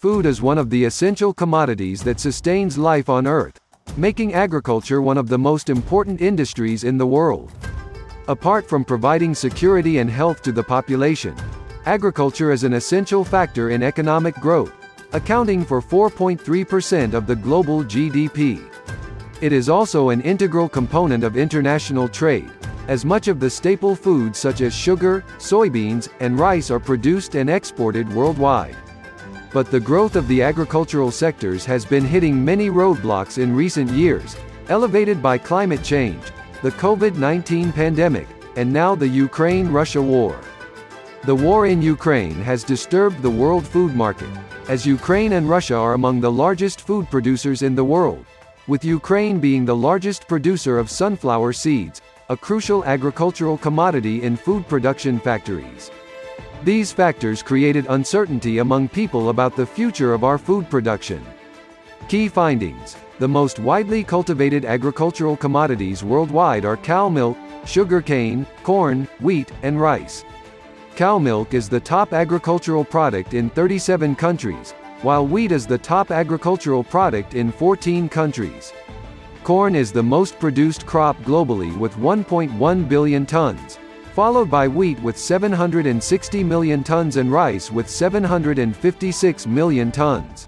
Food is one of the essential commodities that sustains life on Earth, making agriculture one of the most important industries in the world. Apart from providing security and health to the population, agriculture is an essential factor in economic growth, accounting for 4.3% of the global GDP. It is also an integral component of international trade, as much of the staple foods such as sugar, soybeans, and rice are produced and exported worldwide. But the growth of the agricultural sectors has been hitting many roadblocks in recent years, elevated by climate change, the COVID-19 pandemic, and now the Ukraine-Russia war. The war in Ukraine has disturbed the world food market, as Ukraine and Russia are among the largest food producers in the world, with Ukraine being the largest producer of sunflower seeds, a crucial agricultural commodity in food production factories. These factors created uncertainty among people about the future of our food production. Key findings. The most widely cultivated agricultural commodities worldwide are cow milk, sugarcane, corn, wheat, and rice. Cow milk is the top agricultural product in 37 countries, while wheat is the top agricultural product in 14 countries. Corn is the most produced crop globally with 1.1 billion tons, followed by wheat with 760 million tons and rice with 756 million tons.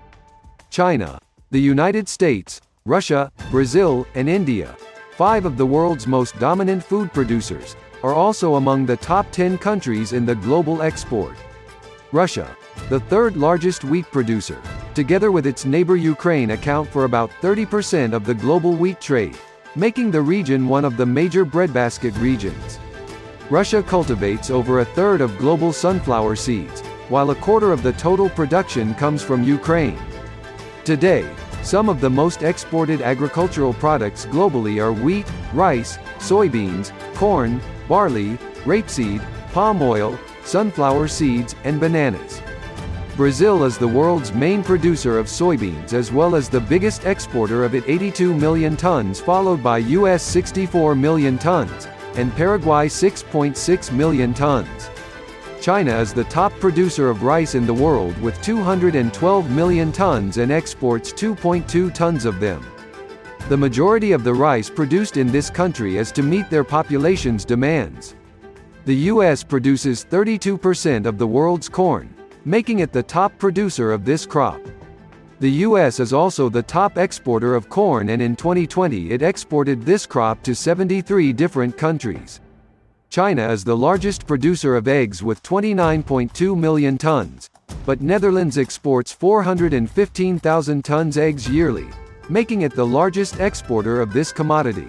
China, the United States, Russia, Brazil, and India, five of the world's most dominant food producers, are also among the top 10 countries in the global export. Russia, the third largest wheat producer, together with its neighbor Ukraine account for about 30% of the global wheat trade, making the region one of the major breadbasket regions. Russia cultivates over a third of global sunflower seeds, while a quarter of the total production comes from Ukraine. Today, some of the most exported agricultural products globally are wheat, rice, soybeans, corn, barley, rapeseed, palm oil, sunflower seeds, and bananas. Brazil is the world's main producer of soybeans as well as the biggest exporter of it 82 million tons followed by US 64 million tons, and Paraguay 6.6 million tons. China is the top producer of rice in the world with 212 million tons and exports 2.2 tons of them. The majority of the rice produced in this country is to meet their population's demands. The U.S. produces 32% of the world's corn, making it the top producer of this crop. The U.S. is also the top exporter of corn and in 2020 it exported this crop to 73 different countries. China is the largest producer of eggs with 29.2 million tons, but Netherlands exports 415,000 tons eggs yearly, making it the largest exporter of this commodity.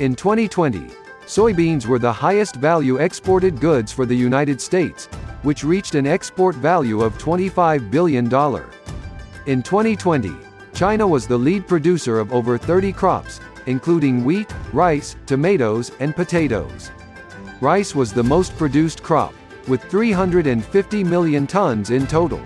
In 2020, soybeans were the highest value exported goods for the United States, which reached an export value of $25 billion. In 2020, China was the lead producer of over 30 crops, including wheat, rice, tomatoes, and potatoes. Rice was the most produced crop, with 350 million tons in total.